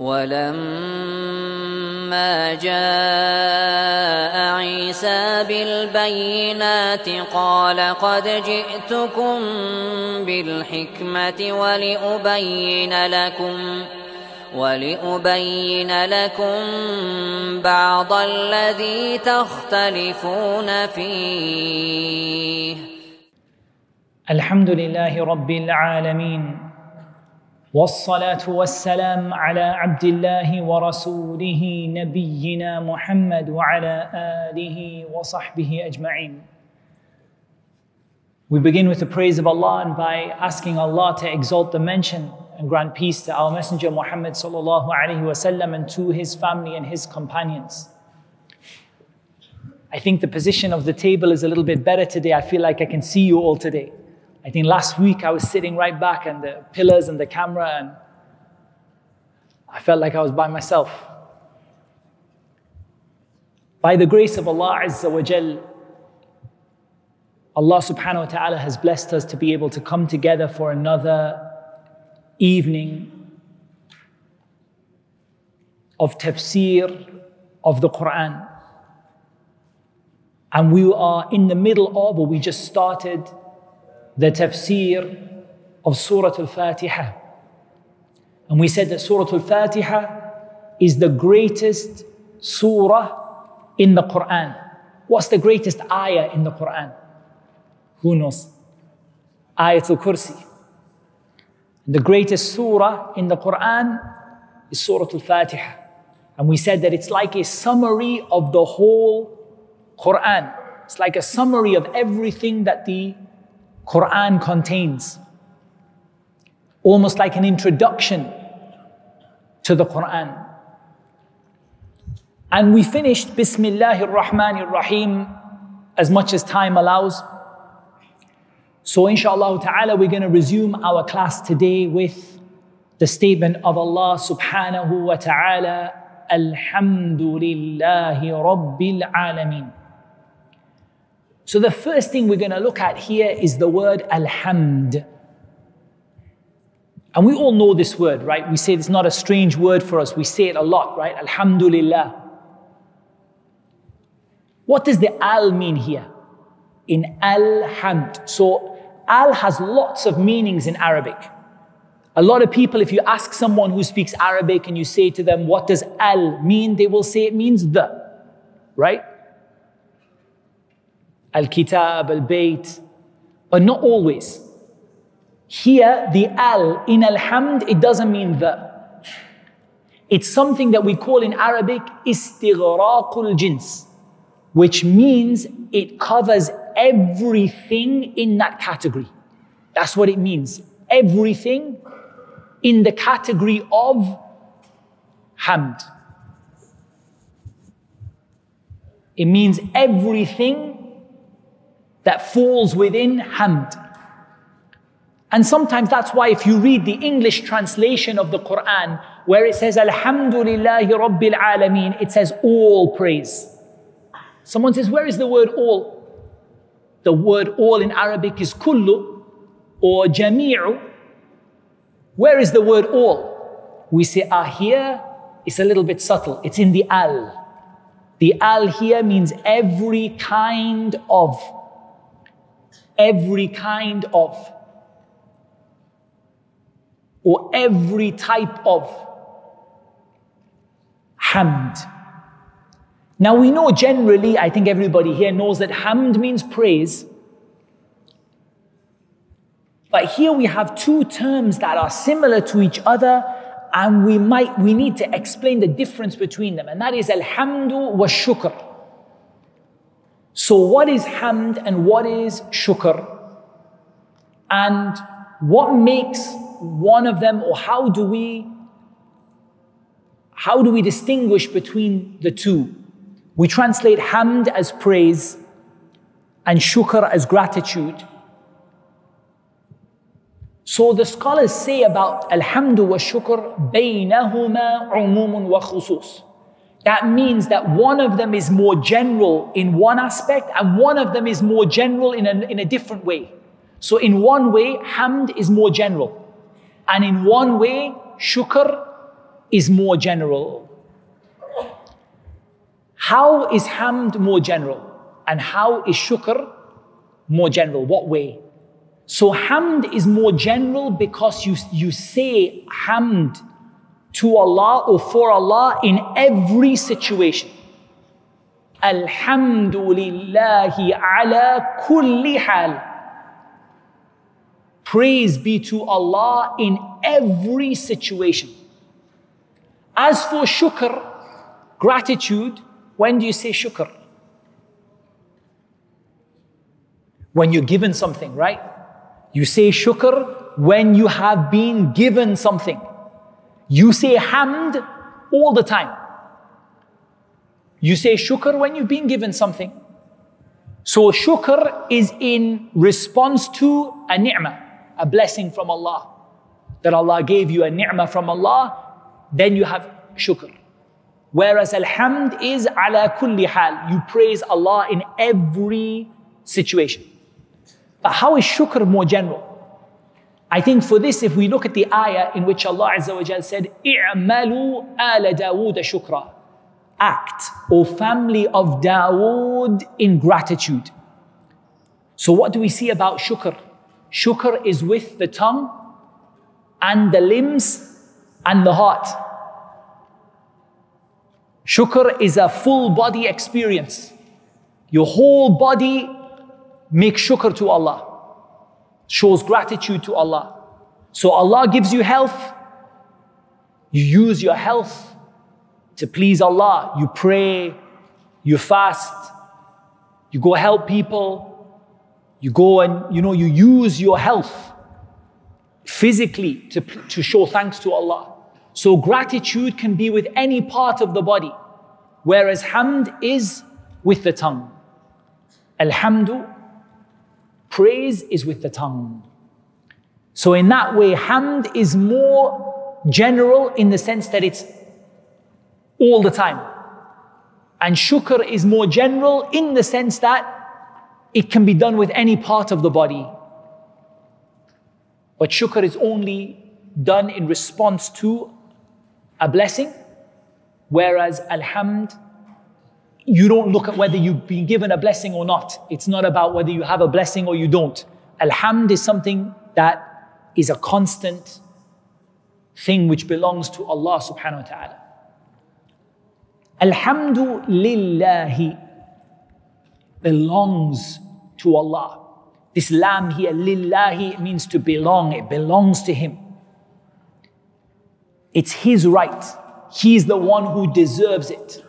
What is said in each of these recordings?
ولما جاء عيسى بالبينات قال قد جئتكم بالحكمة ولأبين لكم ولأبين لكم بعض الذي تختلفون فيه. الحمد لله رب العالمين. والصلاة والسلام على عبد الله ورسوله نبينا محمد وعلى آله وصحبه أجمعين We begin with the praise of Allah and by asking Allah to exalt the mention and grant peace to our Messenger Muhammad sallallahu alaihi wasallam and to his family and his companions. I think the position of the table is a little bit better today. I feel like I can see you all today. I think last week I was sitting right back and the pillars and the camera and I felt like I was by myself. By the grace of Allah Azza wa Jal, Allah subhanahu wa ta'ala has blessed us to be able to come together for another evening of tafsir of the Quran. And we are in the middle of, or we just started the tafsir of Surah Al Fatiha. And we said that Surah Al Fatiha is the greatest surah in the Quran. What's the greatest ayah in the Quran? Who knows? Ayatul Kursi. The greatest surah in the Quran is Surah Al Fatiha. And we said that it's like a summary of the whole Quran. It's like a summary of everything that the Quran contains. Almost like an introduction to the Quran. And we finished Bismillahir Rahmanir Rahim as much as time allows. So, inshallah ta'ala, we're going to resume our class today with the statement of Allah subhanahu wa ta'ala Alhamdulillahi Rabbil Alameen. So, the first thing we're going to look at here is the word Alhamd. And we all know this word, right? We say it's not a strange word for us. We say it a lot, right? Alhamdulillah. What does the al mean here? In Alhamd. So, al has lots of meanings in Arabic. A lot of people, if you ask someone who speaks Arabic and you say to them, What does al mean? they will say it means the, right? Al Kitab, Al Bayt, but not always. Here, the al in Alhamd, it doesn't mean the. It's something that we call in Arabic istighraqul jins, which means it covers everything in that category. That's what it means. Everything in the category of hamd. It means everything that falls within hamd. And sometimes that's why if you read the English translation of the Quran, where it says Alhamdulillahi Rabbil Alameen, it says all praise. Someone says, where is the word all? The word all in Arabic is kullu or jami'u. Where is the word all? We say ah here, it's a little bit subtle. It's in the al. The al here means every kind of. Every kind of. Or every type of. Hamd. Now we know generally, I think everybody here knows that hamd means praise. But here we have two terms that are similar to each other, and we might we need to explain the difference between them, and that is alhamdu wa shukr. So what is hamd and what is shukr? And what makes one of them, or how do we how do we distinguish between the two? We translate hamd as praise and shukr as gratitude. So the scholars say about alhamdu wa shukr, umumun wa khusus. That means that one of them is more general in one aspect and one of them is more general in a, in a different way. So in one way, hamd is more general. And in one way, shukr is more general? How is hamd more general? And how is shukr more general? What way? So hamd is more general because you, you say hamd to Allah or for Allah in every situation. Alhamdulillahi ala kulli hal. Praise be to Allah in every situation. As for shukr, gratitude, when do you say shukr? When you're given something, right? You say shukr when you have been given something. You say hamd all the time. You say shukr when you've been given something. So shukr is in response to a ni'mah, a blessing from Allah. That Allah gave you a ni'mah from Allah, then you have shukr. Whereas alhamd is ala kulli hal. You praise Allah in every situation. But how is shukr more general? I think for this, if we look at the ayah in which Allah Azza wa said, i'malu ala Dawood shukra. Act, O family of Dawood, in gratitude. So what do we see about shukr? Shukr is with the tongue and the limbs and the heart. Shukr is a full body experience. Your whole body makes shukr to Allah, shows gratitude to Allah. So Allah gives you health. You use your health to please Allah. You pray, you fast, you go help people, you go and you know you use your health physically to, to show thanks to Allah. So gratitude can be with any part of the body, whereas hamd is with the tongue. Alhamdu, praise is with the tongue. So in that way, hamd is more general in the sense that it's all the time. And shukr is more general in the sense that it can be done with any part of the body. But shukr is only done in response to a blessing, whereas alhamd, you don't look at whether you've been given a blessing or not. It's not about whether you have a blessing or you don't. Alhamd is something that is a constant thing which belongs to Allah subhanahu wa ta'ala. Alhamdu lillahi belongs to Allah. This lam here, lillahi, means to belong. It belongs to Him. It's His right. He's the one who deserves it.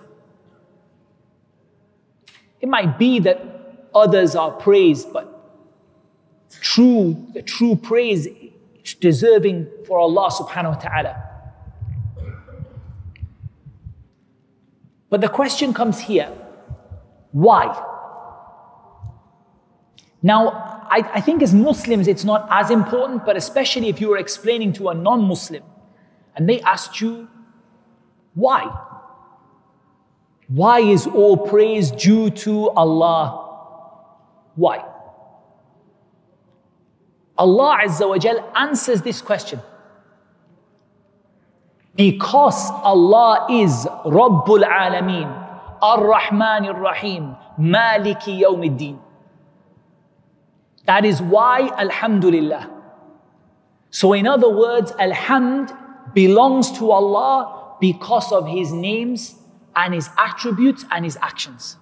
It might be that others are praised, but true, the true praise is deserving for Allah subhanahu wa ta'ala. But the question comes here why? Now, I, I, think as Muslims, it's not as important, but especially if you were explaining to a non Muslim and they asked you, why? Why is all praise due to Allah? Why? Allah Azza wa Jal answers this question. Because Allah is Rabbul Alameen, Ar-Rahman Ar-Rahim, Maliki Yawmiddin. That is why Alhamdulillah. So, in other words, Alhamd belongs to Allah because of His names and His attributes and His actions.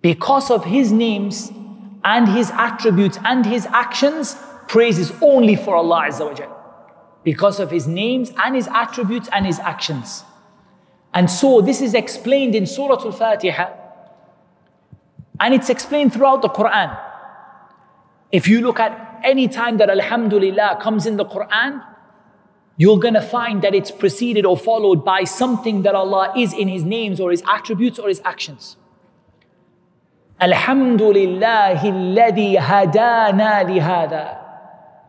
Because of His names and His attributes and His actions, praise is only for Allah Azza Because of His names and His attributes and His actions. And so this is explained in Surah Al-Fatiha and it's explained throughout the Quran. If you look at any time that Alhamdulillah comes in the Quran, you're going to find that it's preceded or followed by something that Allah is in His names or His attributes or His actions.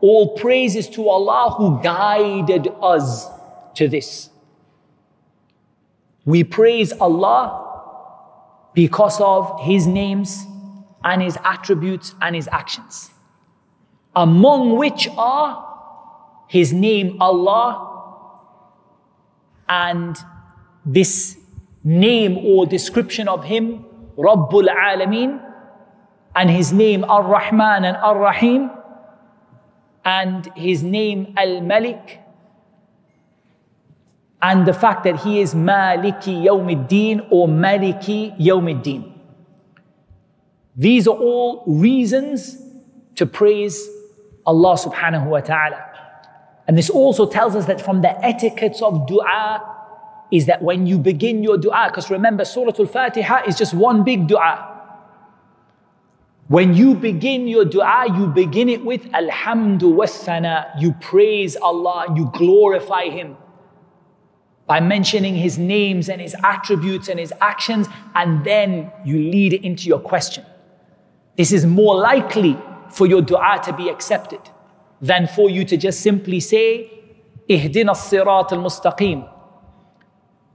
All praises to Allah who guided us to this. We praise Allah because of his names and his attributes and his actions, among which are his name Allah and this name or description of him, Rabbul Alameen, and his name Ar Rahman and Ar Rahim, and his name Al Malik, and the fact that he is Maliki Yawmiddin or Maliki Yawmiddin. These are all reasons to praise Allah subhanahu wa ta'ala. And this also tells us that from the etiquettes of dua is that when you begin your dua, because remember, Surah Al Fatiha is just one big dua. When you begin your dua, you begin it with Alhamdu Wassana. You praise Allah, you glorify Him by mentioning His names and His attributes and His actions, and then you lead it into your question. This is more likely for your dua to be accepted than for you to just simply say, Ihdina sirat al mustaqim.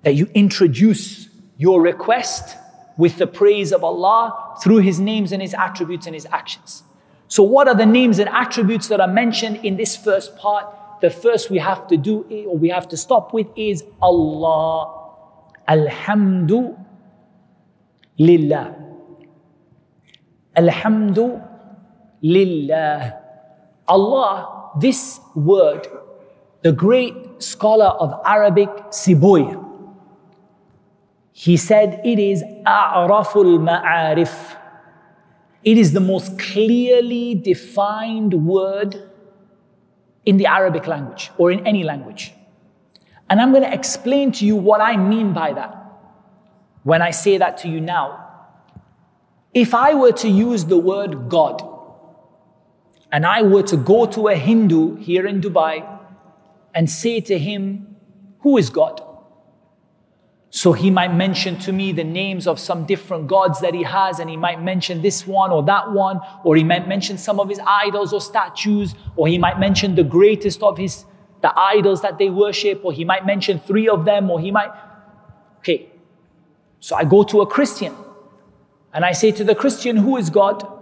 That you introduce your request with the praise of Allah through His names and His attributes and His actions. So, what are the names and attributes that are mentioned in this first part? The first we have to do, or we have to stop with, is Allah. Alhamdu Lillah. Alhamdu Lillah. Allah, this word, the great scholar of Arabic, Sibawayh, he said it is a'raful ma'arif. It is the most clearly defined word in the Arabic language or in any language. And I'm going to explain to you what I mean by that when I say that to you now. If I were to use the word God, and I were to go to a Hindu here in Dubai and say to him, Who is God? So he might mention to me the names of some different gods that he has, and he might mention this one or that one, or he might mention some of his idols or statues, or he might mention the greatest of his the idols that they worship, or he might mention three of them, or he might. Okay. So I go to a Christian and I say to the Christian, Who is God?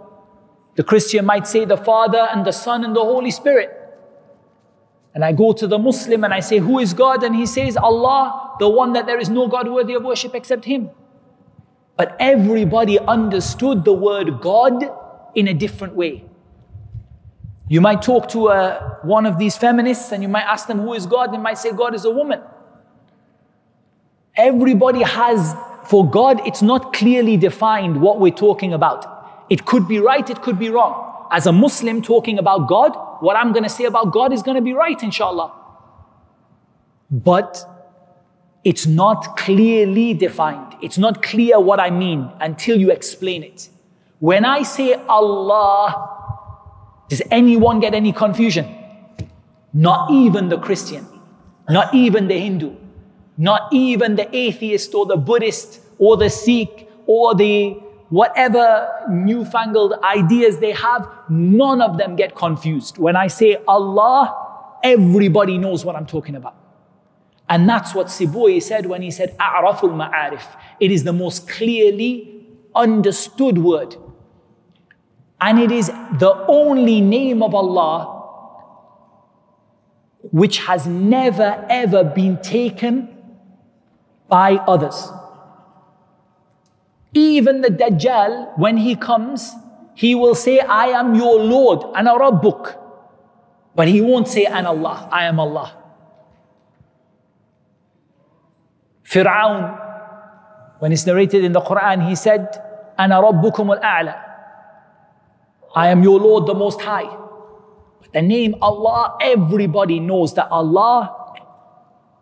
The Christian might say the Father and the Son and the Holy Spirit. And I go to the Muslim and I say, Who is God? And he says, Allah, the one that there is no God worthy of worship except Him. But everybody understood the word God in a different way. You might talk to a, one of these feminists and you might ask them, Who is God? They might say, God is a woman. Everybody has, for God, it's not clearly defined what we're talking about. It could be right, it could be wrong. As a Muslim talking about God, what I'm going to say about God is going to be right, inshallah. But it's not clearly defined. It's not clear what I mean until you explain it. When I say Allah, does anyone get any confusion? Not even the Christian, not even the Hindu, not even the atheist or the Buddhist or the Sikh or the whatever newfangled ideas they have, none of them get confused. When I say Allah, everybody knows what I'm talking about. And that's what Sibawayh said when he said A'raful Ma'arif. It is the most clearly understood word. And it is the only name of Allah which has never ever been taken by others. Even the Dajjal, when he comes, he will say, I am your Lord, ana Rabbuk. But he won't say, An Allah, I am Allah. Fir'aun, when it's narrated in the Quran, he said, Ana Rabbukum al-A'la. I am your Lord, the Most High. But the name Allah, everybody knows that Allah,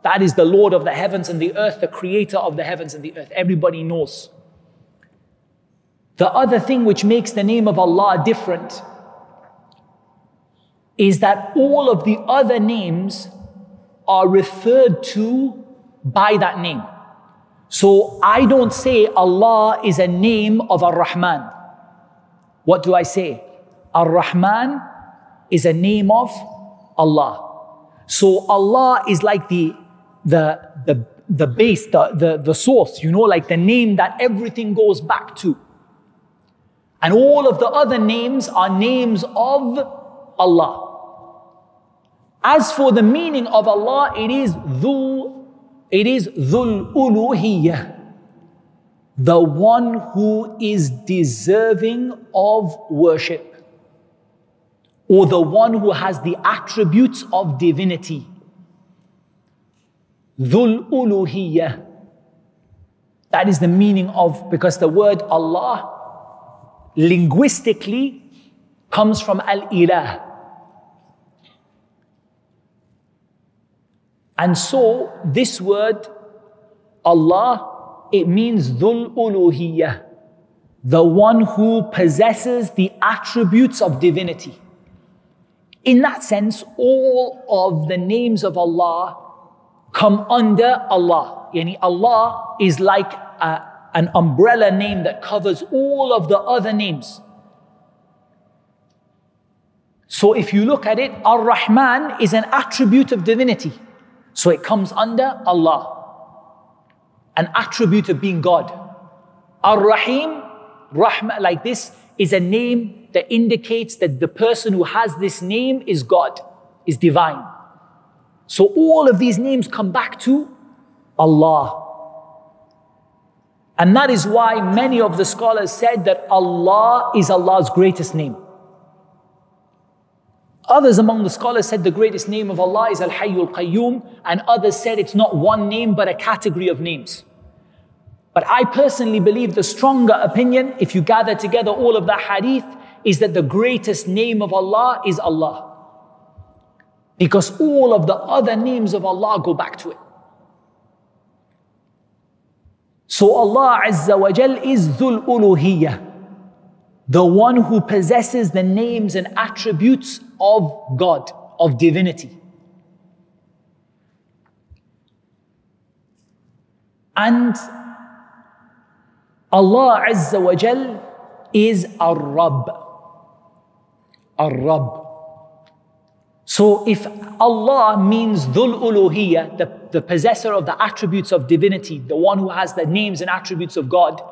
that is the Lord of the heavens and the earth, the creator of the heavens and the earth. Everybody knows. The other thing which makes the name of Allah different is that all of the other names are referred to by that name. So I don't say Allah is a name of Ar Rahman. What do I say? Ar Rahman is a name of Allah. So Allah is like the, the, the, the base, the, the, the source, you know, like the name that everything goes back to. And all of the other names are names of Allah. As for the meaning of Allah, it is Dhul, it is Dhul Uluhiyyah. The one who is deserving of worship. Or the one who has the attributes of divinity. Dhul Uluhiyyah. That is the meaning of, because the word Allah linguistically comes from Al Ilah. And so, this word, Allah, it means Dhul Uluhiyyah, the one who possesses the attributes of divinity. In that sense, all of the names of Allah come under Allah. Yani Allah is like a, an umbrella name that covers all of the other names. So if you look at it, Ar Rahman is an attribute of divinity. So it comes under Allah, an attribute of being God. Ar Rahim, Rahma, like this, is a name that indicates that the person who has this name is God, is divine. So all of these names come back to Allah. And that is why many of the scholars said that Allah is Allah's greatest name. Others among the scholars said the greatest name of Allah is Al Hayyul Qayyum, and others said it's not one name but a category of names. But I personally believe the stronger opinion, if you gather together all of the hadith, is that the greatest name of Allah is Allah. Because all of the other names of Allah go back to it. So Allah Azza wa Jal is Dhul the one who possesses the names and attributes of God, of divinity. And Allah Azza wa Jal is Ar-Rabb. Ar-Rabb. So if Allah means Dhul Uluhiyya, the, the possessor of the attributes of divinity, the one who has the names and attributes of God,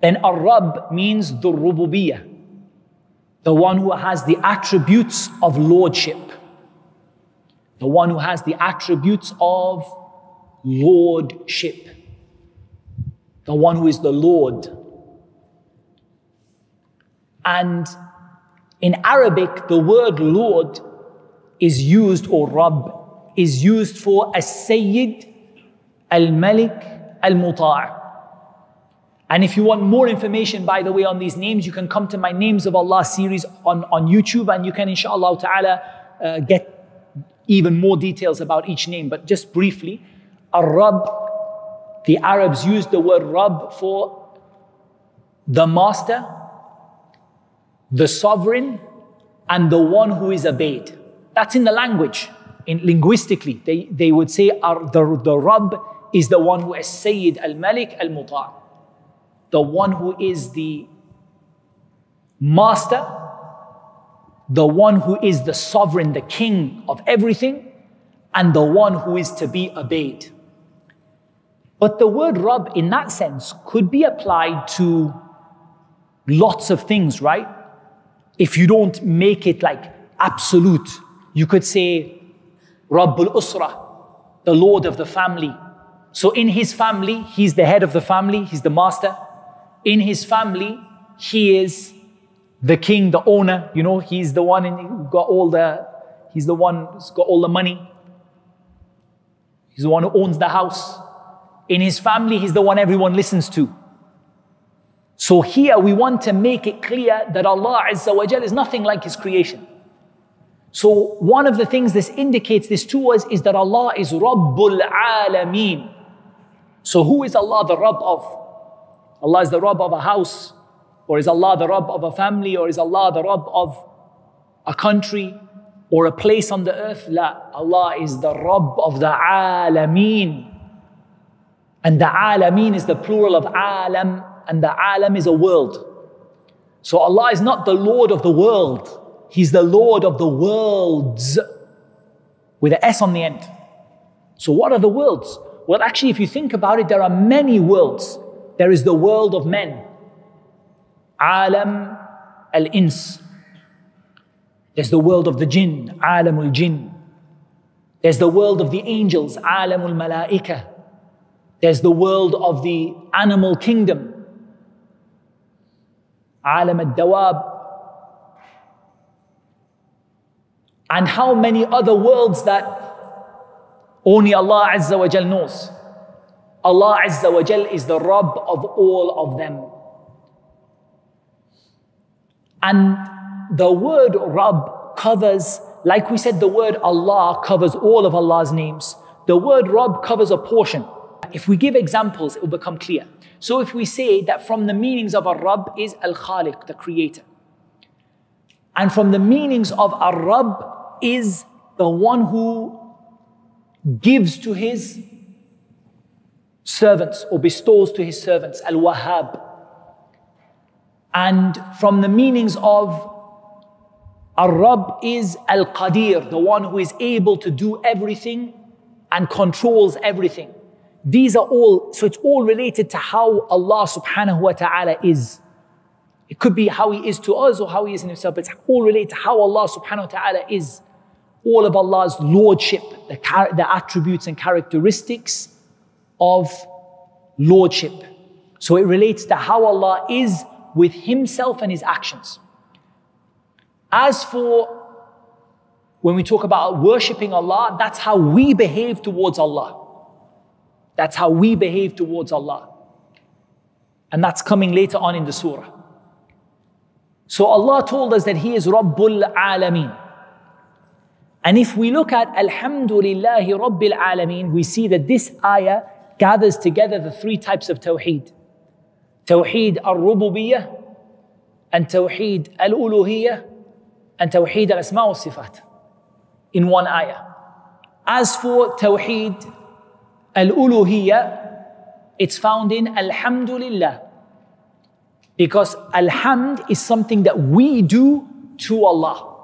then Ar-Rabb means Dhul Rububiyyah, the one who has the attributes of lordship, the one who has the attributes of lordship, the one who is the Lord. And in Arabic, the word Lord is used, or Rabb, is used for As-Sayyid, Al-Malik, Al-Muta' And if you want more information, by the way, on these names, you can come to my Names of Allah series on, on YouTube and you can, inshallah ta'ala, uh, get even more details about each name. But just briefly, Ar-Rabb, the Arabs used the word Rabb for the master, the sovereign, and the one who is obeyed. That's in the language. In linguistically, they, they would say the, the Rabb is the one who is Sayyid al-Malik al-Muta' the one who is the master, the one who is the sovereign, the king of everything, and the one who is to be obeyed. But the word Rabb in that sense could be applied to lots of things, right? If you don't make it like absolute, you could say Rabbul Usra, the Lord of the family. So in his family, he's the head of the family, he's the master. In his family, he is the king, the owner, you know, he's the one who got all the, he's the one who's got all the money. He's the one who owns the house. In his family, he's the one everyone listens to. So here we want to make it clear that Allah Azza wa is nothing like His creation. So one of the things this indicates this to us is that Allah is Rabbul Alameen. So who is Allah the Rabb of? Allah is the Rabb of a house, or is Allah the Rabb of a family, or is Allah the Rabb of a country, or a place on the earth? La, Allah is the Rabb of the Alameen. And the Alameen is the plural of Alam, and the alam is a world. So Allah is not the Lord of the world. He's the Lord of the worlds with an S on the end. So what are the worlds? Well, actually, if you think about it, there are many worlds. There is the world of men. Alam al-ins. There's the world of the jinn, alamul jinn. There's the world of the angels, alamul malaika. There's the world of the animal kingdom, alam al-dawab. And how many other worlds that only Allah Azza wa Jal knows. Allah Azza wa Jal is the Rabb of all of them. And the word Rabb covers, like we said, the word Allah covers all of Allah's names. The word Rabb covers a portion. If we give examples, it will become clear. So if we say that from the meanings of a Rabb is Al Khaliq, the creator. And from the meanings of a Rabb is the one who gives to his servants or bestows to his servants, Al Wahhab. And from the meanings of Al Rabb is Al Qadir, the one who is able to do everything and controls everything. These are all, so it's all related to how Allah subhanahu wa ta'ala is. It could be how He is to us or how He is in Himself, but it's all related to how Allah subhanahu wa ta'ala is all of Allah's lordship, the, the attributes and characteristics of lordship. So it relates to how Allah is with Himself and His actions. As for when we talk about worshipping Allah, that's how we behave towards Allah. That's how we behave towards Allah. And that's coming later on in the surah. So Allah told us that He is Rabbul Alameen. And if we look at Alhamdulillahi Rabbil Alameen, we see that this ayah gathers together the three types of Tawheed. Tawheed al-Rububiyyah, and Tawheed al-Uluhiyyah, and Tawheed al-Asma al-Sifat in one ayah. As for Tawheed al-Uluhiyyah, it's found in Alhamdulillah. Because Alhamd is something that we do to Allah.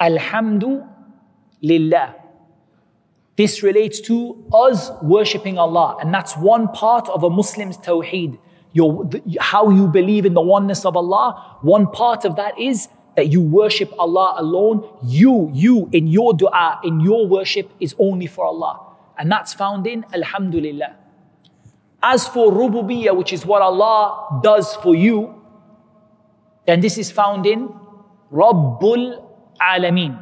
Alhamdu lillah. This relates to us worshipping Allah, and that's one part of a Muslim's tawheed. Your, how you believe in the oneness of Allah, one part of that is that you worship Allah alone. You, you, in your dua, in your worship, is only for Allah. And that's found in Alhamdulillah. As for rububiyyah, which is what Allah does for you, then this is found in Rabbul Alameen.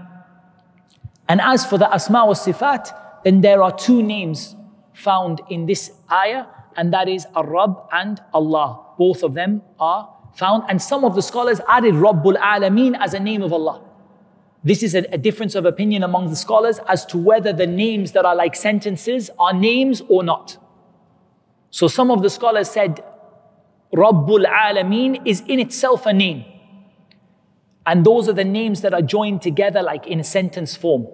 And as for the Asma wa Sifat, then there are two names found in this ayah, and that is Ar-Rabb and Allah. Both of them are found, and some of the scholars added Rabbul Alameen as a name of Allah. This is a, a, difference of opinion among the scholars as to whether the names that are like sentences are names or not. So some of the scholars said Rabbul Alameen is in itself a name. And those are the names that are joined together like in a sentence form.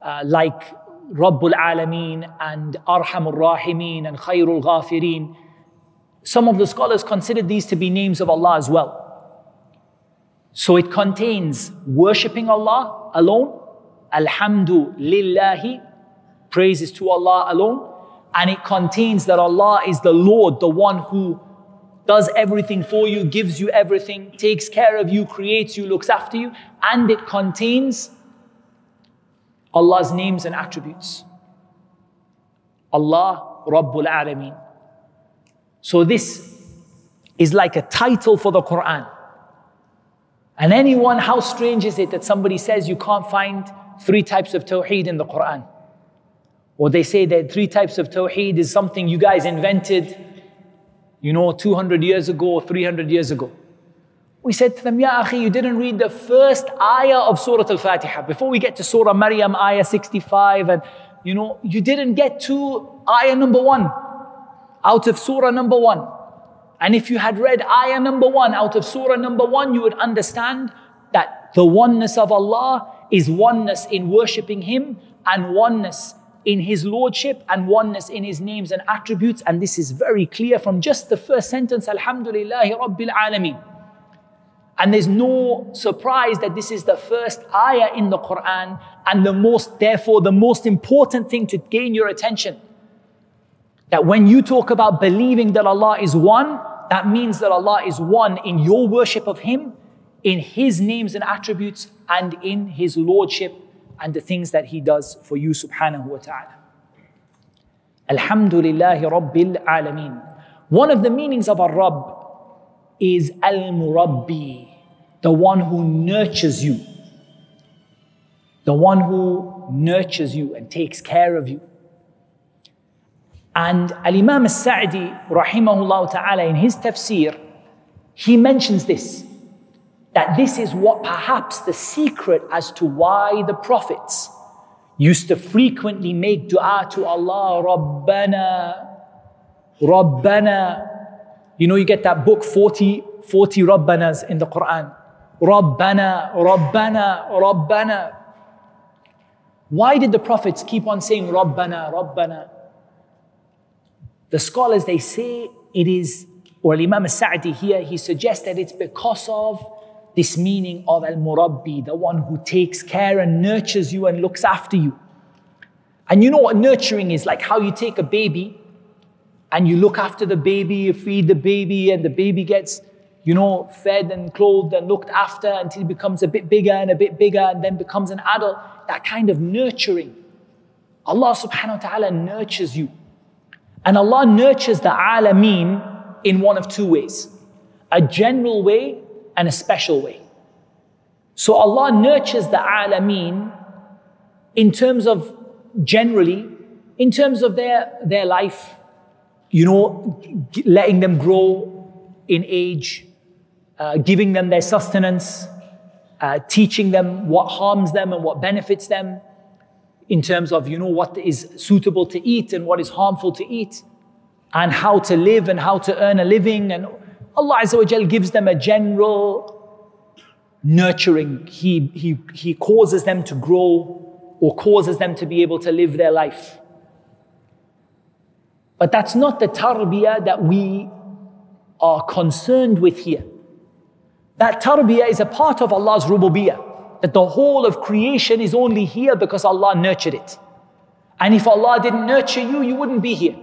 Uh, like Rabbul Alameen and Arhamul Rahimeen and Khairul Ghafirin. Some of the scholars consider these to be names of Allah as well. So it contains worshipping Allah alone, Alhamdulillahi, praises to Allah alone, and it contains that Allah is the Lord, the one who does everything for you, gives you everything, takes care of you, creates you, looks after you, and it contains Allah's names and attributes. Allah Rabbul Alameen. So this is like a title for the Quran. And anyone, how strange is it that somebody says you can't find three types of Tawheed in the Quran? Or they say that three types of Tawheed is something you guys invented you know, 200 years ago or 300 years ago. We said to them, Ya akhi, you didn't read the first ayah of Surah Al-Fatiha. Before we get to Surah Maryam, ayah 65, and you know, you didn't get to ayah number one out of Surah number one. And if you had read ayah number one out of Surah number one, you would understand that the oneness of Allah is oneness in worshipping Him and oneness in His Lordship and oneness in His names and attributes. And this is very clear from just the first sentence, Alhamdulillahi Rabbil Alameen. And there's no surprise that this is the first ayah in the Quran and the most, therefore, the most important thing to gain your attention. That when you talk about believing that Allah is one, that means that Allah is one in your worship of Him, in His names and attributes, and in His lordship and the things that He does for you, subhanahu wa ta'ala. Alhamdulillahi Rabbil Alameen. One of the meanings of Ar-Rabb is Al-Murabbi, the one who nurtures you. The one who nurtures you and takes care of you. And Al-Imam Al-Sa'di, rahimahullah ta'ala, in his tafsir, he mentions this, that this is what perhaps the secret as to why the prophets used to frequently make dua to Allah, Rabbana, Rabbana. You know, you get that book, 40, 40 Rabbanas in the Quran. Rabbana, Rabbana, Rabbana. Why did the prophets keep on saying Rabbana, Rabbana? The scholars, they say it is, or Imam Sa'di here, he suggests that it's because of this meaning of al-murabbi, the one who takes care and nurtures you and looks after you. And you know what nurturing is like how you take a baby and you look after the baby, you feed the baby, and the baby gets, you know, fed and clothed and looked after until it becomes a bit bigger and a bit bigger and then becomes an adult. That kind of nurturing. Allah subhanahu wa ta'ala nurtures you. And Allah nurtures the alameen in one of two ways a general way and a special way. So Allah nurtures the alameen in terms of generally, in terms of their, their life, you know, letting them grow in age, uh, giving them their sustenance, uh, teaching them what harms them and what benefits them, in terms of, you know, what is suitable to eat and what is harmful to eat, and how to live and how to earn a living. And Allah Azza wa gives them a general nurturing. He, he, he causes them to grow or causes them to be able to live their life. But that's not the tarbiyah that we are concerned with here. That tarbiyah is a part of Allah's rububiyyah that the whole of creation is only here because Allah nurtured it. And if Allah didn't nurture you, you wouldn't be here.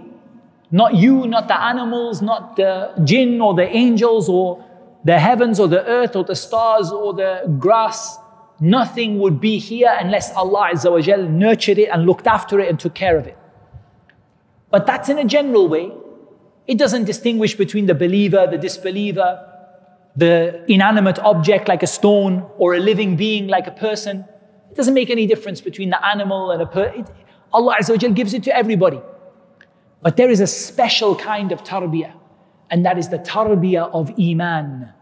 Not you, not the animals, not the jinn or the angels or the heavens or the earth or the stars or the grass. Nothing would be here unless Allah Azza nurtured it and looked after it and took care of it. But that's in a general way. It doesn't distinguish between the believer, the disbeliever, the inanimate object like a stone or a living being like a person. It doesn't make any difference between the animal and a person. Allah Azza gives it to everybody. But there is a special kind of tarbiyah, and that is the tarbiyah of iman.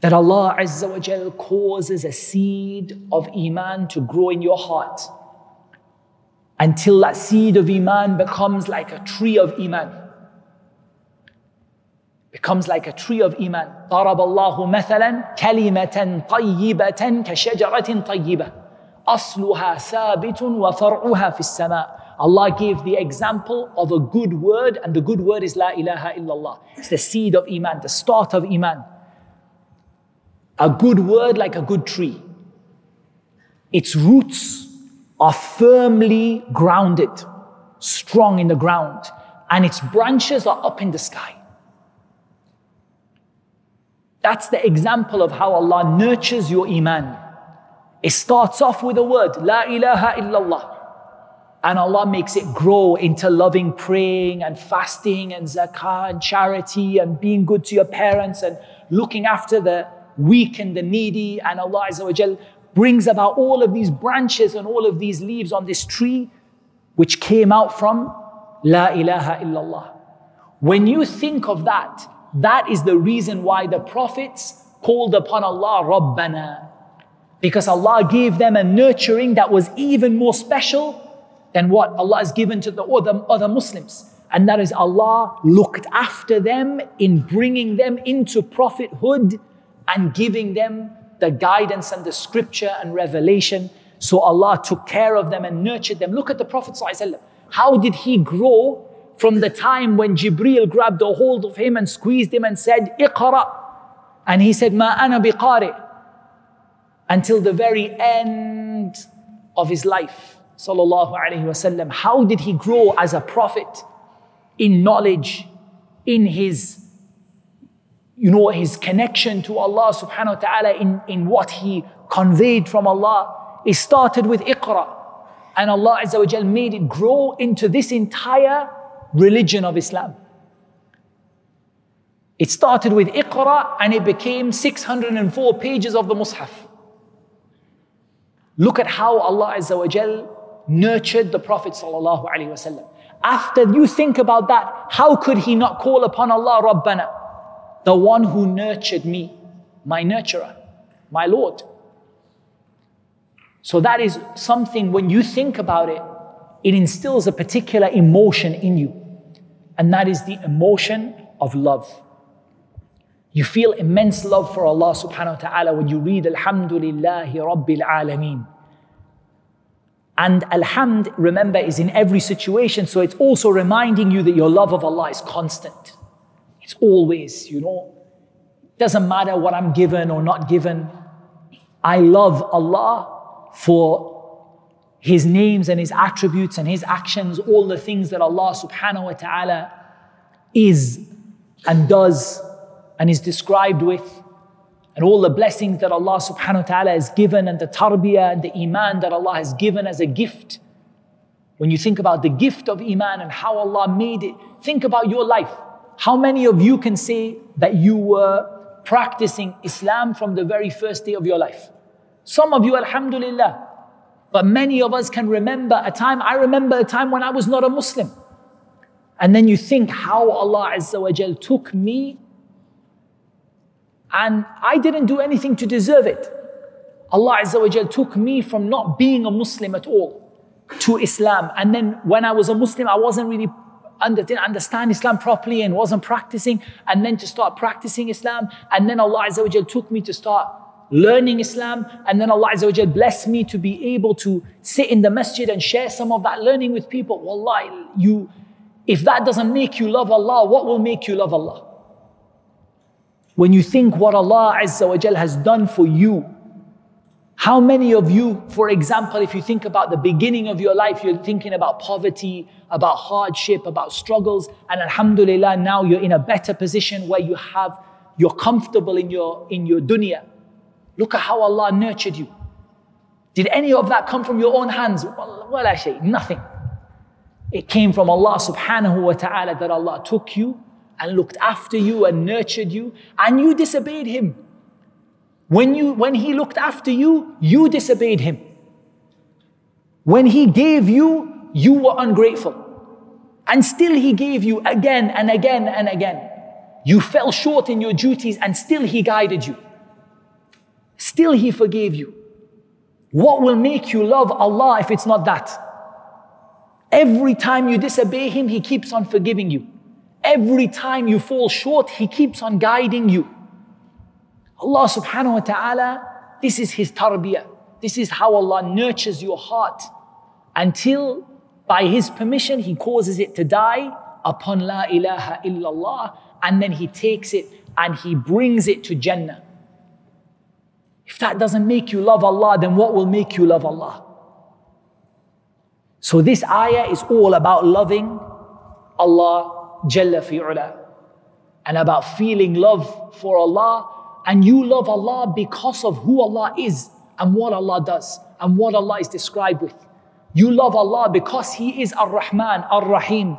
That Allah Azza wa causes a seed of iman to grow in your heart until that seed of iman becomes like a tree of iman becomes like a tree of iman. ضرب الله مثلا كلمة طيبة كشجرة طيبة أصلها ثابت وفرعها في السماء. Allah gave the example of a good word, and the good word is La ilaha illallah. It's the seed of Iman, the start of Iman. A good word like a good tree. Its roots are firmly grounded, strong in the ground, and its branches are up in the sky. That's the example of how Allah nurtures your iman. It starts off with a word, La ilaha illallah. And Allah makes it grow into loving praying and fasting and zakah and charity and being good to your parents and looking after the weak and the needy. And Allah Azza brings about all of these branches and all of these leaves on this tree which came out from La ilaha illallah. When you think of that, that is the reason why the prophets called upon Allah Rabbana. Because Allah gave them a nurturing that was even more special than what Allah has given to the other, other Muslims. And that is Allah looked after them in bringing them into prophethood and giving them the guidance and the scripture and revelation. So Allah took care of them and nurtured them. Look at the Prophet. How did he grow from the time when Jibreel grabbed a hold of him and squeezed him and said, Iqra. And he said, Ma ana biqari. Until the very end of his life. Wasallam. How did he grow as a prophet? In knowledge, in his you know, his connection to Allah subhanahu wa ta'ala in, in what he conveyed from Allah. It started with Iqra. And Allah Azza wa Jal made it grow into this entire religion of Islam. It started with Iqra and it became 604 pages of the Mus'haf. Look at how Allah Azza wa Jal nurtured the Prophet. After you think about that, how could he not call upon Allah Rabbana? The one who nurtured me, my nurturer, my Lord. So that is something when you think about it, it instills a particular emotion in you. And that is the emotion of love. You feel immense love for Allah subhanahu wa ta'ala when you read Alhamdulillahi Rabbil Alameen. And Alhamd, remember, is in every situation, so it's also reminding you that your love of Allah is constant. It's always, you know, doesn't matter what I'm given or not given. I love Allah for His names and His attributes and His actions, all the things that Allah subhanahu wa ta'ala is and does and is described with, and all the blessings that Allah subhanahu wa ta'ala has given, and the tarbiyah and the iman that Allah has given as a gift. When you think about the gift of iman and how Allah made it, think about your life. How many of you can say that you were practicing Islam from the very first day of your life? Some of you, alhamdulillah. But many of us can remember a time, I remember a time when I was not a Muslim. And then you think how Allah Azza wa took me and I didn't do anything to deserve it. Allah Azza wa Jal took me from not being a Muslim at all to Islam. And then when I was a Muslim, I wasn't really under, didn't understand Islam properly and wasn't practicing. And then to start practicing Islam. And then Allah Azza wa Jal took me to start learning Islam. And then Allah Azza wa Jal blessed me to be able to sit in the masjid and share some of that learning with people. Wallahi, you, if that doesn't make you love Allah, what will make you love Allah? When you think what Allah Azza wa has done for you, how many of you, for example, if you think about the beginning of your life, you're thinking about poverty, about hardship, about struggles, and Alhamdulillah, now you're in a better position where you have, you're comfortable in your, in your dunya. Look at how Allah nurtured you. Did any of that come from your own hands? Well, actually, nothing. It came from Allah subhanahu wa ta'ala that Allah took you and looked after you and nurtured you, and you disobeyed him. When, you, when he looked after you, you disobeyed him. When he gave you, you were ungrateful. And still he gave you again and again and again. You fell short in your duties and still he guided you. Still he forgave you. What will make you love Allah if it's not that? Every time you disobey him, he keeps on forgiving you. Every time you fall short, He keeps on guiding you. Allah subhanahu wa ta'ala, this is His tarbiyah. This is how Allah nurtures your heart until by His permission He causes it to die upon La ilaha illallah and then He takes it and He brings it to Jannah. If that doesn't make you love Allah, then what will make you love Allah? So this ayah is all about loving Allah Jalla fi'ula. And about feeling love for Allah. And you love Allah because of who Allah is and what Allah does and what Allah is described with. You love Allah because He is Ar-Rahman, Ar-Rahim,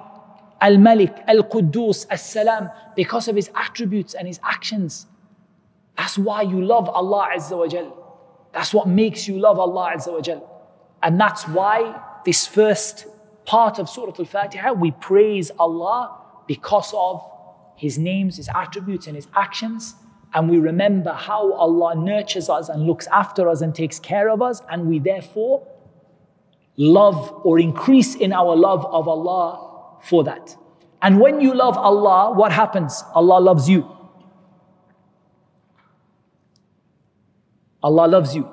Al-Malik, Al-Quddus, As-Salam, because of His attributes and His actions. That's why you love Allah Azza wa Jal. That's what makes you love Allah Azza wa Jal. And that's why this first part of Surah Al-Fatiha, we praise Allah because of His names, His attributes, and His actions. And we remember how Allah nurtures us and looks after us and takes care of us, and we therefore love or increase in our love of Allah for that. And when you love Allah, what happens? Allah loves you. Allah loves you.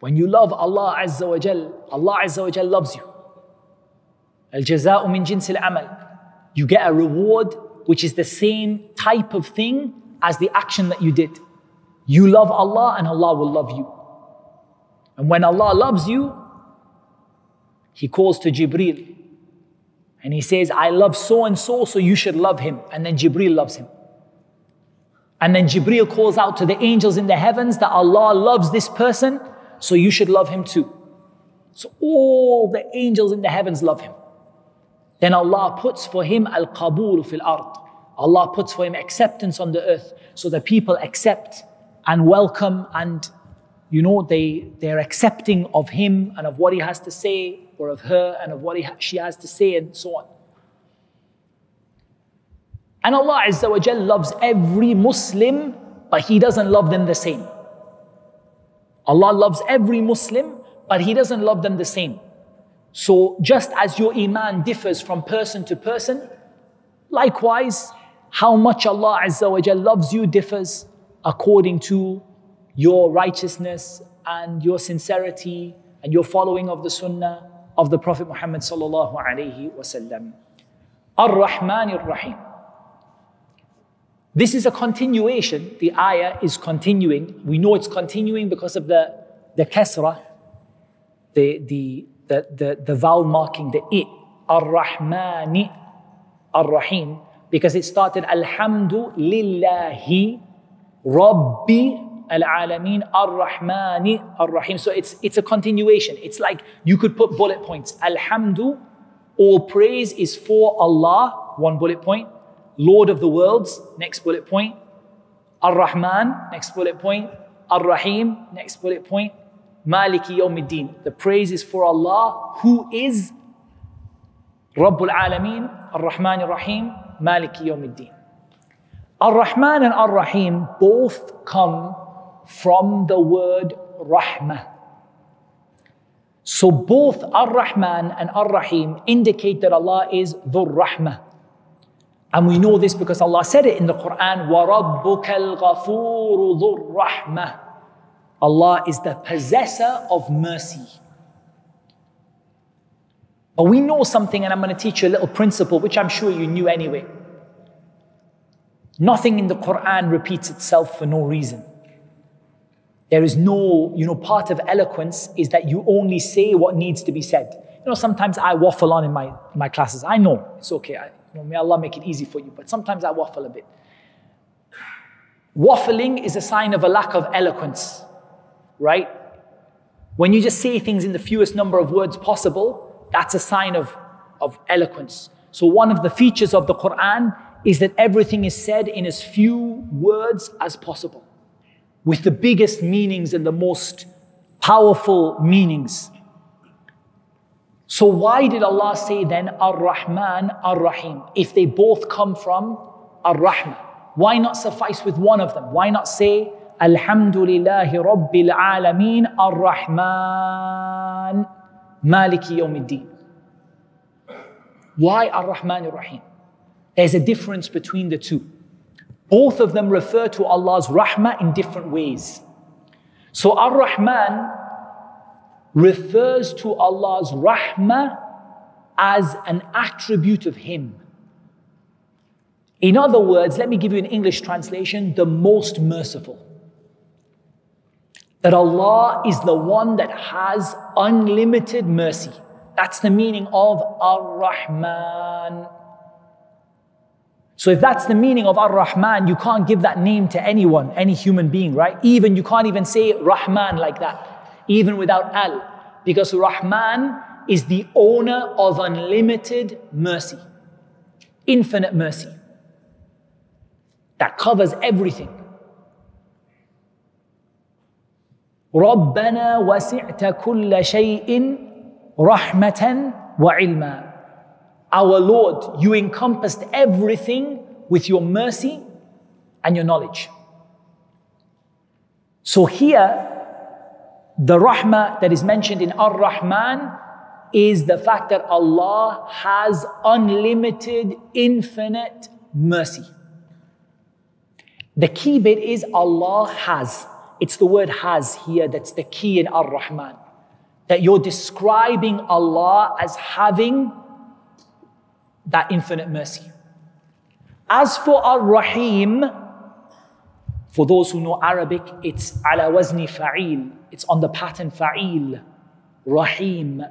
When you love Allah Azza wa Jal, Allah Azza wa Jal loves you. Al-jaza'u min jinsil amal. You get a reward which is the same type of thing as the action that you did. You love Allah and Allah will love you. And when Allah loves you, He calls to Jibreel and He says, I love so and so, so you should love him. And then Jibreel loves him. And then Jibreel calls out to the angels in the heavens that Allah loves this person, so you should love him too. So all the angels in the heavens love him. Then Allah puts for him al qabul fil ard. Allah puts for him acceptance on the earth so that people accept and welcome and you know they they're accepting of him and of what he has to say or of her and of what he, she has to say and so on. And Allah Azza wa Jal loves every Muslim, but He doesn't love them the same. Allah loves every Muslim, but He doesn't love them the same. So just as your iman differs from person to person, likewise, how much Allah Azza wa Jal loves you differs according to your righteousness and your sincerity and your following of the sunnah of the Prophet Muhammad sallallahu alaihi wasallam. Ar-Rahman ar-Rahim. This is a continuation. The ayah is continuing. We know it's continuing because of the, the kasra, the, the, the, the, the vowel marking, the i. Ar-Rahmani, Ar-Rahim. Because it started Alhamdu Lillahi Rabbi Al-Alameen Ar-Rahmani Ar-Rahim. So it's, it's a continuation. It's like you could put bullet points. Alhamdu, all praise is for Allah, one bullet point. Lord of the worlds, next bullet point. Ar Rahman, next bullet point. Ar Rahim, next bullet point. Maliki Yawmiddin. The praise is for Allah, who is Rabbul Alameen, Ar Rahman Ar Rahim, Maliki Yawmiddin. Ar Rahman and Ar Rahim both come from the word Rahmah. So both Ar Rahman and Ar Rahim indicate that Allah is Dhur Rahmah. And we know this because Allah said it in the Quran, وَرَبُّكَ الْغَفُورُ ذُو الرَّحْمَةِ Allah is the possessor of mercy. But we know something, and I'm going to teach you a little principle, which I'm sure you knew anyway. Nothing in the Quran repeats itself for no reason. There is no, you know, part of eloquence is that you only say what needs to be said. You know, sometimes I waffle on in my, in my classes. I know, it's okay. I, you know, may Allah make it easy for you, but sometimes I waffle a bit. Waffling is a sign of a lack of eloquence, right? When you just say things in the fewest number of words possible, that's a sign of, of eloquence. So, one of the features of the Quran is that everything is said in as few words as possible, with the biggest meanings and the most powerful meanings. So why did Allah say then Ar-Rahman, Ar-Rahim? If they both come from Ar-Rahman, why not suffice with one of them? Why not say Alhamdulillahi Rabbil Alameen Ar-Rahman Maliki Yawmiddin? Why Ar-Rahman Ar-Rahim? There's a difference between the two. Both of them refer to Allah's rahmah in different ways. So Ar-Rahman refers to Allah's rahmah as an attribute of Him. In other words, let me give you an English translation the most merciful. That Allah is the one that has unlimited mercy. That's the meaning of Ar Rahman. So, if that's the meaning of Ar Rahman, you can't give that name to anyone, any human being, right? Even you can't even say Rahman like that even without al, because Rahman is the owner of unlimited mercy, infinite mercy that covers everything. ربنا وسعت كل شيء رحمة وعلما Our Lord, you encompassed everything with your mercy and your knowledge. So here, the rahmah that is mentioned in Ar Rahman is the fact that Allah has unlimited, infinite mercy. The key bit is Allah has. It's the word has here that's the key in Ar Rahman. That you're describing Allah as having that infinite mercy. As for Ar Rahim, for those who know Arabic, it's ala wazni fa'il. It's on the pattern fa'il, rahim.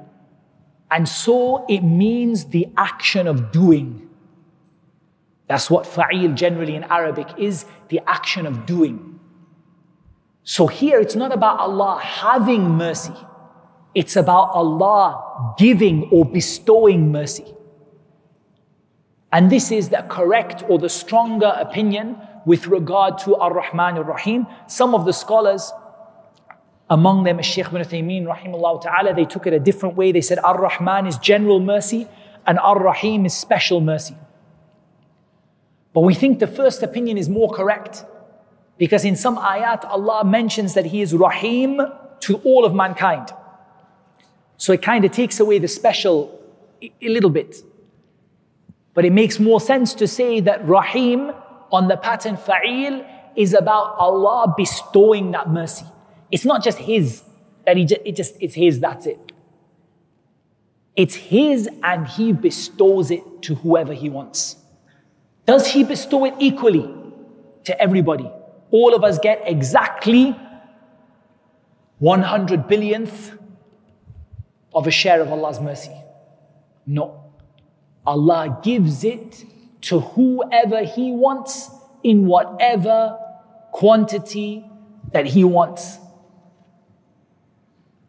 And so it means the action of doing. That's what fa'il generally in Arabic is the action of doing. So here it's not about Allah having mercy, it's about Allah giving or bestowing mercy. And this is the correct or the stronger opinion with regard to Ar Rahman Ar Rahim. Some of the scholars, among them Shaykh ibn Uthaymeen, rahimahullah ta'ala, they took it a different way. They said Ar Rahman is general mercy and Ar Rahim is special mercy. But we think the first opinion is more correct because in some ayat, Allah mentions that He is Rahim to all of mankind. So it kind of takes away the special a little bit. But it makes more sense to say that Rahim on the pattern Fa'il is about Allah bestowing that mercy. It's not just His, that He just, it just, it's His, that's it. It's His and He bestows it to whoever He wants. Does He bestow it equally to everybody? All of us get exactly 100 billionth of a share of Allah's mercy. No. Allah gives it to whoever He wants in whatever quantity that He wants.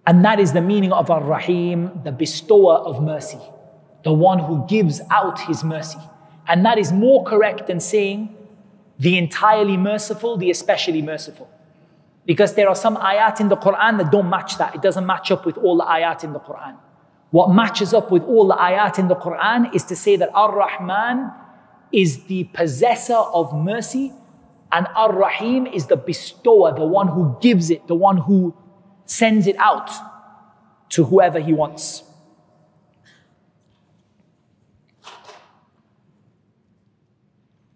And that is the meaning of Ar Rahim, the bestower of mercy, the one who gives out His mercy. And that is more correct than saying the entirely merciful, the especially merciful. Because there are some ayat in the Quran that don't match that. It doesn't match up with all the ayat in the Quran. What matches up with all the ayat in the Quran is to say that Ar Rahman is the possessor of mercy and Ar Rahim is the bestower, the one who gives it, the one who sends it out to whoever he wants.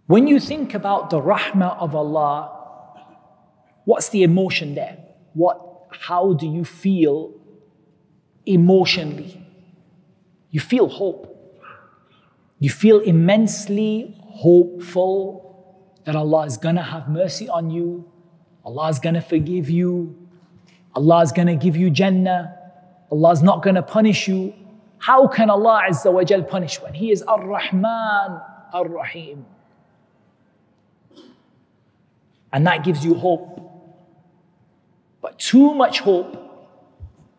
When you think about the rahmah of Allah, what's the emotion there? What, how do you feel emotionally? You feel hope. You feel immensely hopeful that Allah is gonna have mercy on you, Allah is gonna forgive you, Allah is gonna give you Jannah, Allah is not gonna punish you. How can Allah Azza wa Jal punish when He is Ar Rahman, Ar Rahim? And that gives you hope. But too much hope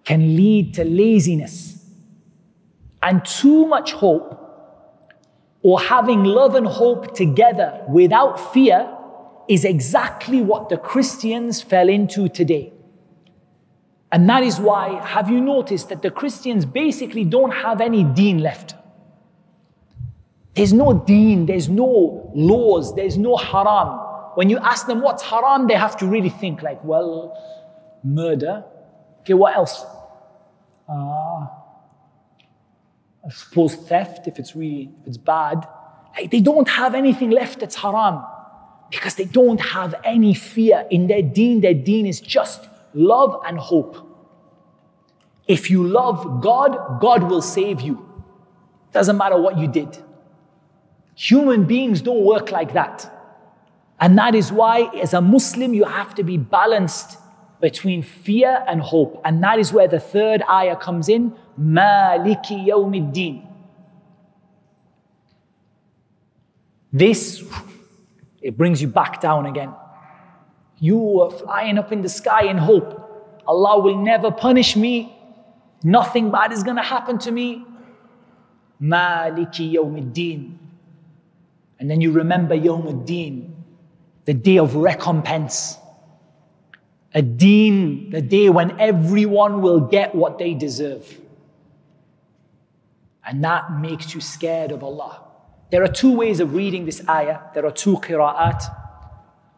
can lead to laziness. And too much hope, or having love and hope together without fear, is exactly what the Christians fell into today. And that is why, have you noticed that the Christians basically don't have any deen left? There's no deen, there's no laws, there's no haram when you ask them what's haram, they have to really think like, well, murder. Okay, what else? Uh, I suppose theft, if it's really, if it's bad. Like they don't have anything left that's haram because they don't have any fear in their deen. Their deen is just love and hope. If you love God, God will save you. Doesn't matter what you did. Human beings don't work like that. And that is why, as a Muslim, you have to be balanced between fear and hope. And that is where the third ayah comes in Maliki yawmiddin. This, it brings you back down again. You are flying up in the sky in hope. Allah will never punish me. Nothing bad is going to happen to me. Maliki yawmiddin. And then you remember yawmiddin the day of recompense. A deen, the day when everyone will get what they deserve. And that makes you scared of Allah. There are two ways of reading this ayah. There are two qira'at.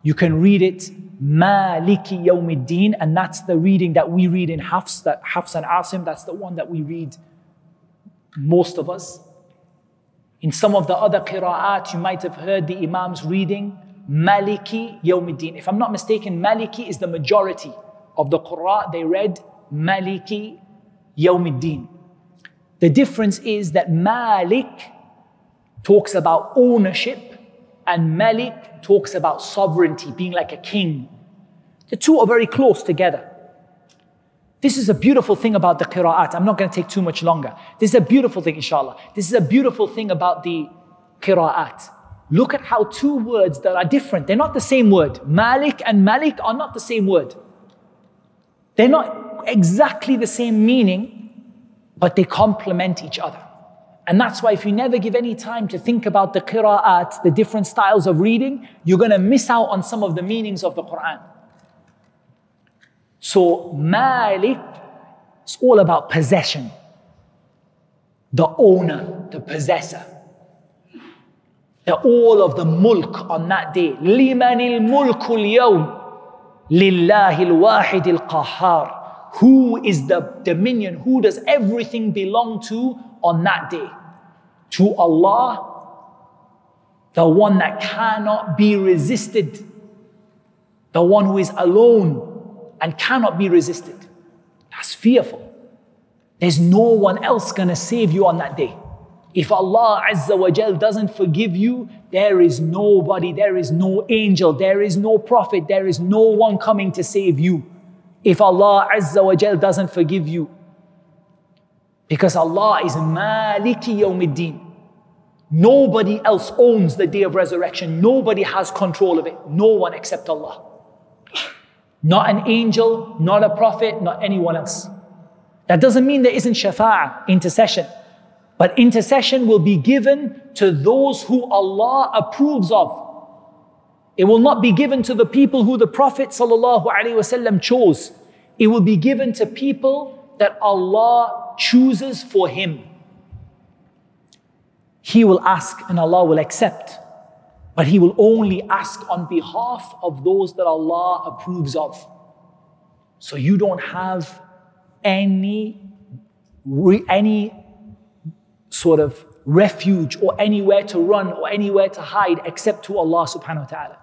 You can read it Maliki Yawmiddin, and that's the reading that we read in Hafs, that Hafs and Asim, that's the one that we read most of us. In some of the other qira'at, you might have heard the Imams reading Maliki Yawmiddin. If I'm not mistaken, Maliki is the majority of the Qur'an. They read Maliki Yawmiddin. The difference is that Malik talks about ownership and Malik talks about sovereignty, being like a king. The two are very close together. This is a beautiful thing about the qira'at. I'm not going to take too much longer. This is a beautiful thing, inshallah. This is a beautiful thing about the qira'at look at how two words that are different, they're not the same word. Malik and Malik are not the same word. They're not exactly the same meaning, but they complement each other. And that's why if you never give any time to think about the qira'at, the different styles of reading, you're going to miss out on some of the meanings of the Quran. So Malik is all about possession. The owner, the possessor The all of the mulk on that day. لمن الملك اليوم لله الواحد القهار. Who is the dominion? Who does everything belong to on that day? To Allah, the one that cannot be resisted, the one who is alone and cannot be resisted. That's fearful. There's no one else gonna save you on that day. If Allah Azza wa Jal doesn't forgive you, there is nobody, there is no angel, there is no prophet, there is no one coming to save you. If Allah Azza wa Jal doesn't forgive you, because Allah is Maliki Yawmiddin. Nobody else owns the day of resurrection. Nobody has control of it. No one except Allah. Not an angel, not a prophet, not anyone else. That doesn't mean there isn't shafa'ah, intercession. But intercession will be given to those who Allah approves of. It will not be given to the people who the Prophet ﷺ chose. It will be given to people that Allah chooses for him. He will ask and Allah will accept. But He will only ask on behalf of those that Allah approves of. So you don't have any, any sort of refuge or anywhere to run or anywhere to hide except to Allah subhanahu wa ta'ala.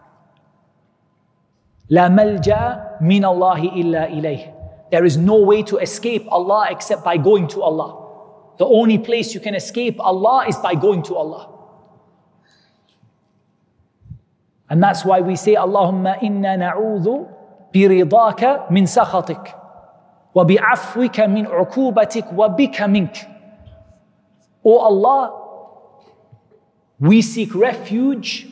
لا ملجأ من الله إلا إليه. There is no way to escape Allah except by going to Allah. The only place you can escape Allah is by going to Allah. And that's why we say, Allahumma inna na'udhu biridaka min sakhatik wa bi'afwika min uqubatik wa bika mink. O Allah, we seek refuge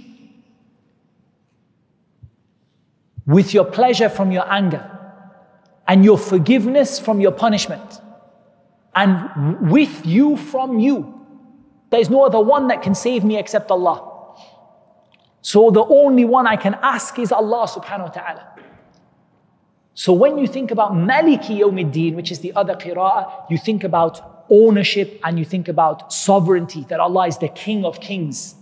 with your pleasure from your anger and your forgiveness from your punishment and with you from you. There is no other one that can save me except Allah. So the only one I can ask is Allah subhanahu wa ta'ala. So when you think about Maliki Yawmiddin, which is the other qira'ah, you think about ownership and you think about sovereignty, that Allah is the King of kings.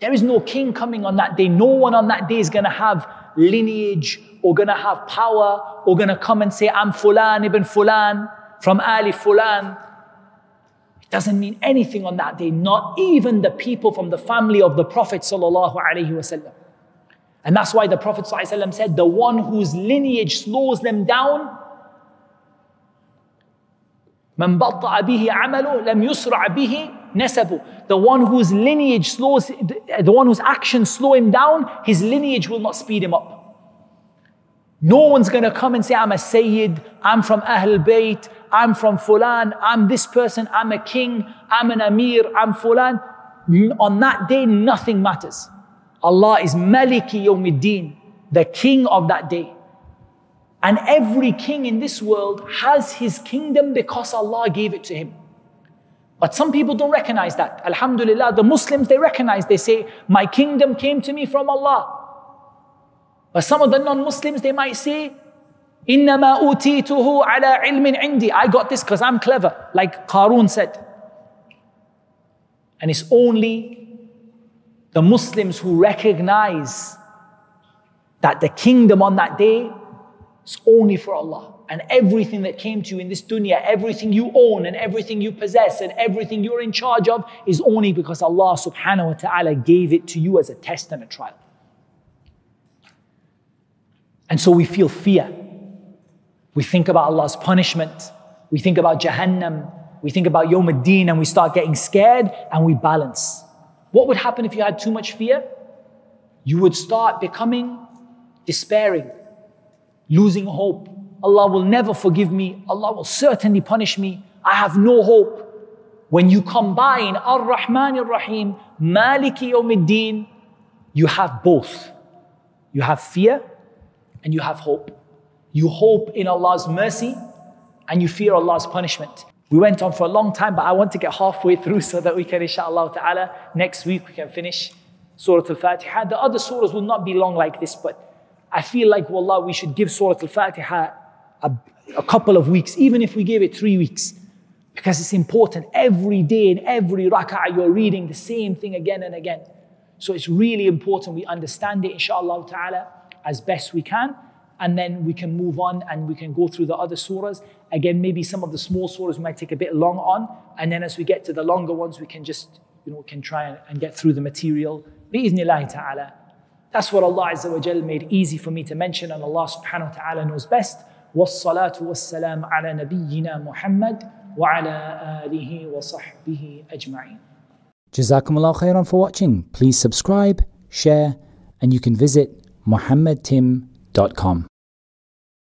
There is no king coming on that day. No one on that day is going to have lineage or going to have power or going to come and say, I'm Fulan ibn Fulan from Ali Fulan. It doesn't mean anything on that day, not even the people from the family of the Prophet. And that's why the Prophet said, the one whose lineage slows them down, من بطأ به عمله لم يسرع به نسبه. The one whose lineage slows, the one whose actions slow him down, his lineage will not speed him up. No one's going to come and say, I'm a Sayyid, I'm from Ahl Bayt, I'm from Fulan, I'm this person, I'm a king, I'm an Amir, I'm Fulan. On that day, nothing matters. Allah is Maliki Yawmiddin, the king of that day. And every king in this world has his kingdom because Allah gave it to him. But some people don't recognize that. Alhamdulillah, the Muslims, they recognize, they say, My kingdom came to me from Allah. But some of the non-Muslims, they might say, إِنَّمَا أُوتِيتُهُ عَلَى عِلْمٍ عِنْدِي I got this because I'm clever, like Qarun said. And it's only the Muslims who recognize that the kingdom on that day is only for Allah. And everything that came to you in this dunya, everything you own and everything you possess and everything you're in charge of is only because Allah subhanahu wa ta'ala gave it to you as a test and a trial. And so we feel fear. We think about Allah's punishment. We think about Jahannam. We think about Yawm ad-Din and we start getting scared and we balance. What would happen if you had too much fear? You would start becoming despairing, losing hope. Allah will never forgive me. Allah will certainly punish me. I have no hope. When you combine Ar-Rahman Ar-Rahim, Maliki Yawmiddin, you have both. You have fear and you have hope. You hope in Allah's mercy and you fear Allah's punishment. We went on for a long time, but I want to get halfway through so that we can, inshallah ta'ala, next week we can finish Surah Al-Fatiha. The other surahs will not be long like this, but I feel like, wallah, we should give Surah Al-Fatiha a, a couple of weeks, even if we gave it three weeks. Because it's important. Every day in every rak'ah, you're reading the same thing again and again. So it's really important we understand it, inshallah ta'ala, as best we can and then we can move on and we can go through the other surahs. Again, maybe some of the small surahs might take a bit long on, and then as we get to the longer ones, we can just, you know, can try and get through the material. Bi'idhnillahi ta'ala. That's what Allah Azza wa Jal made easy for me to mention, and Allah subhanahu wa ta'ala knows best. والصلاة والسلام على نبينا محمد وعلى آله وصحبه أجمعين. Jazakumullah khairan for watching. Please subscribe, share, and you can visit muhammadtim.com.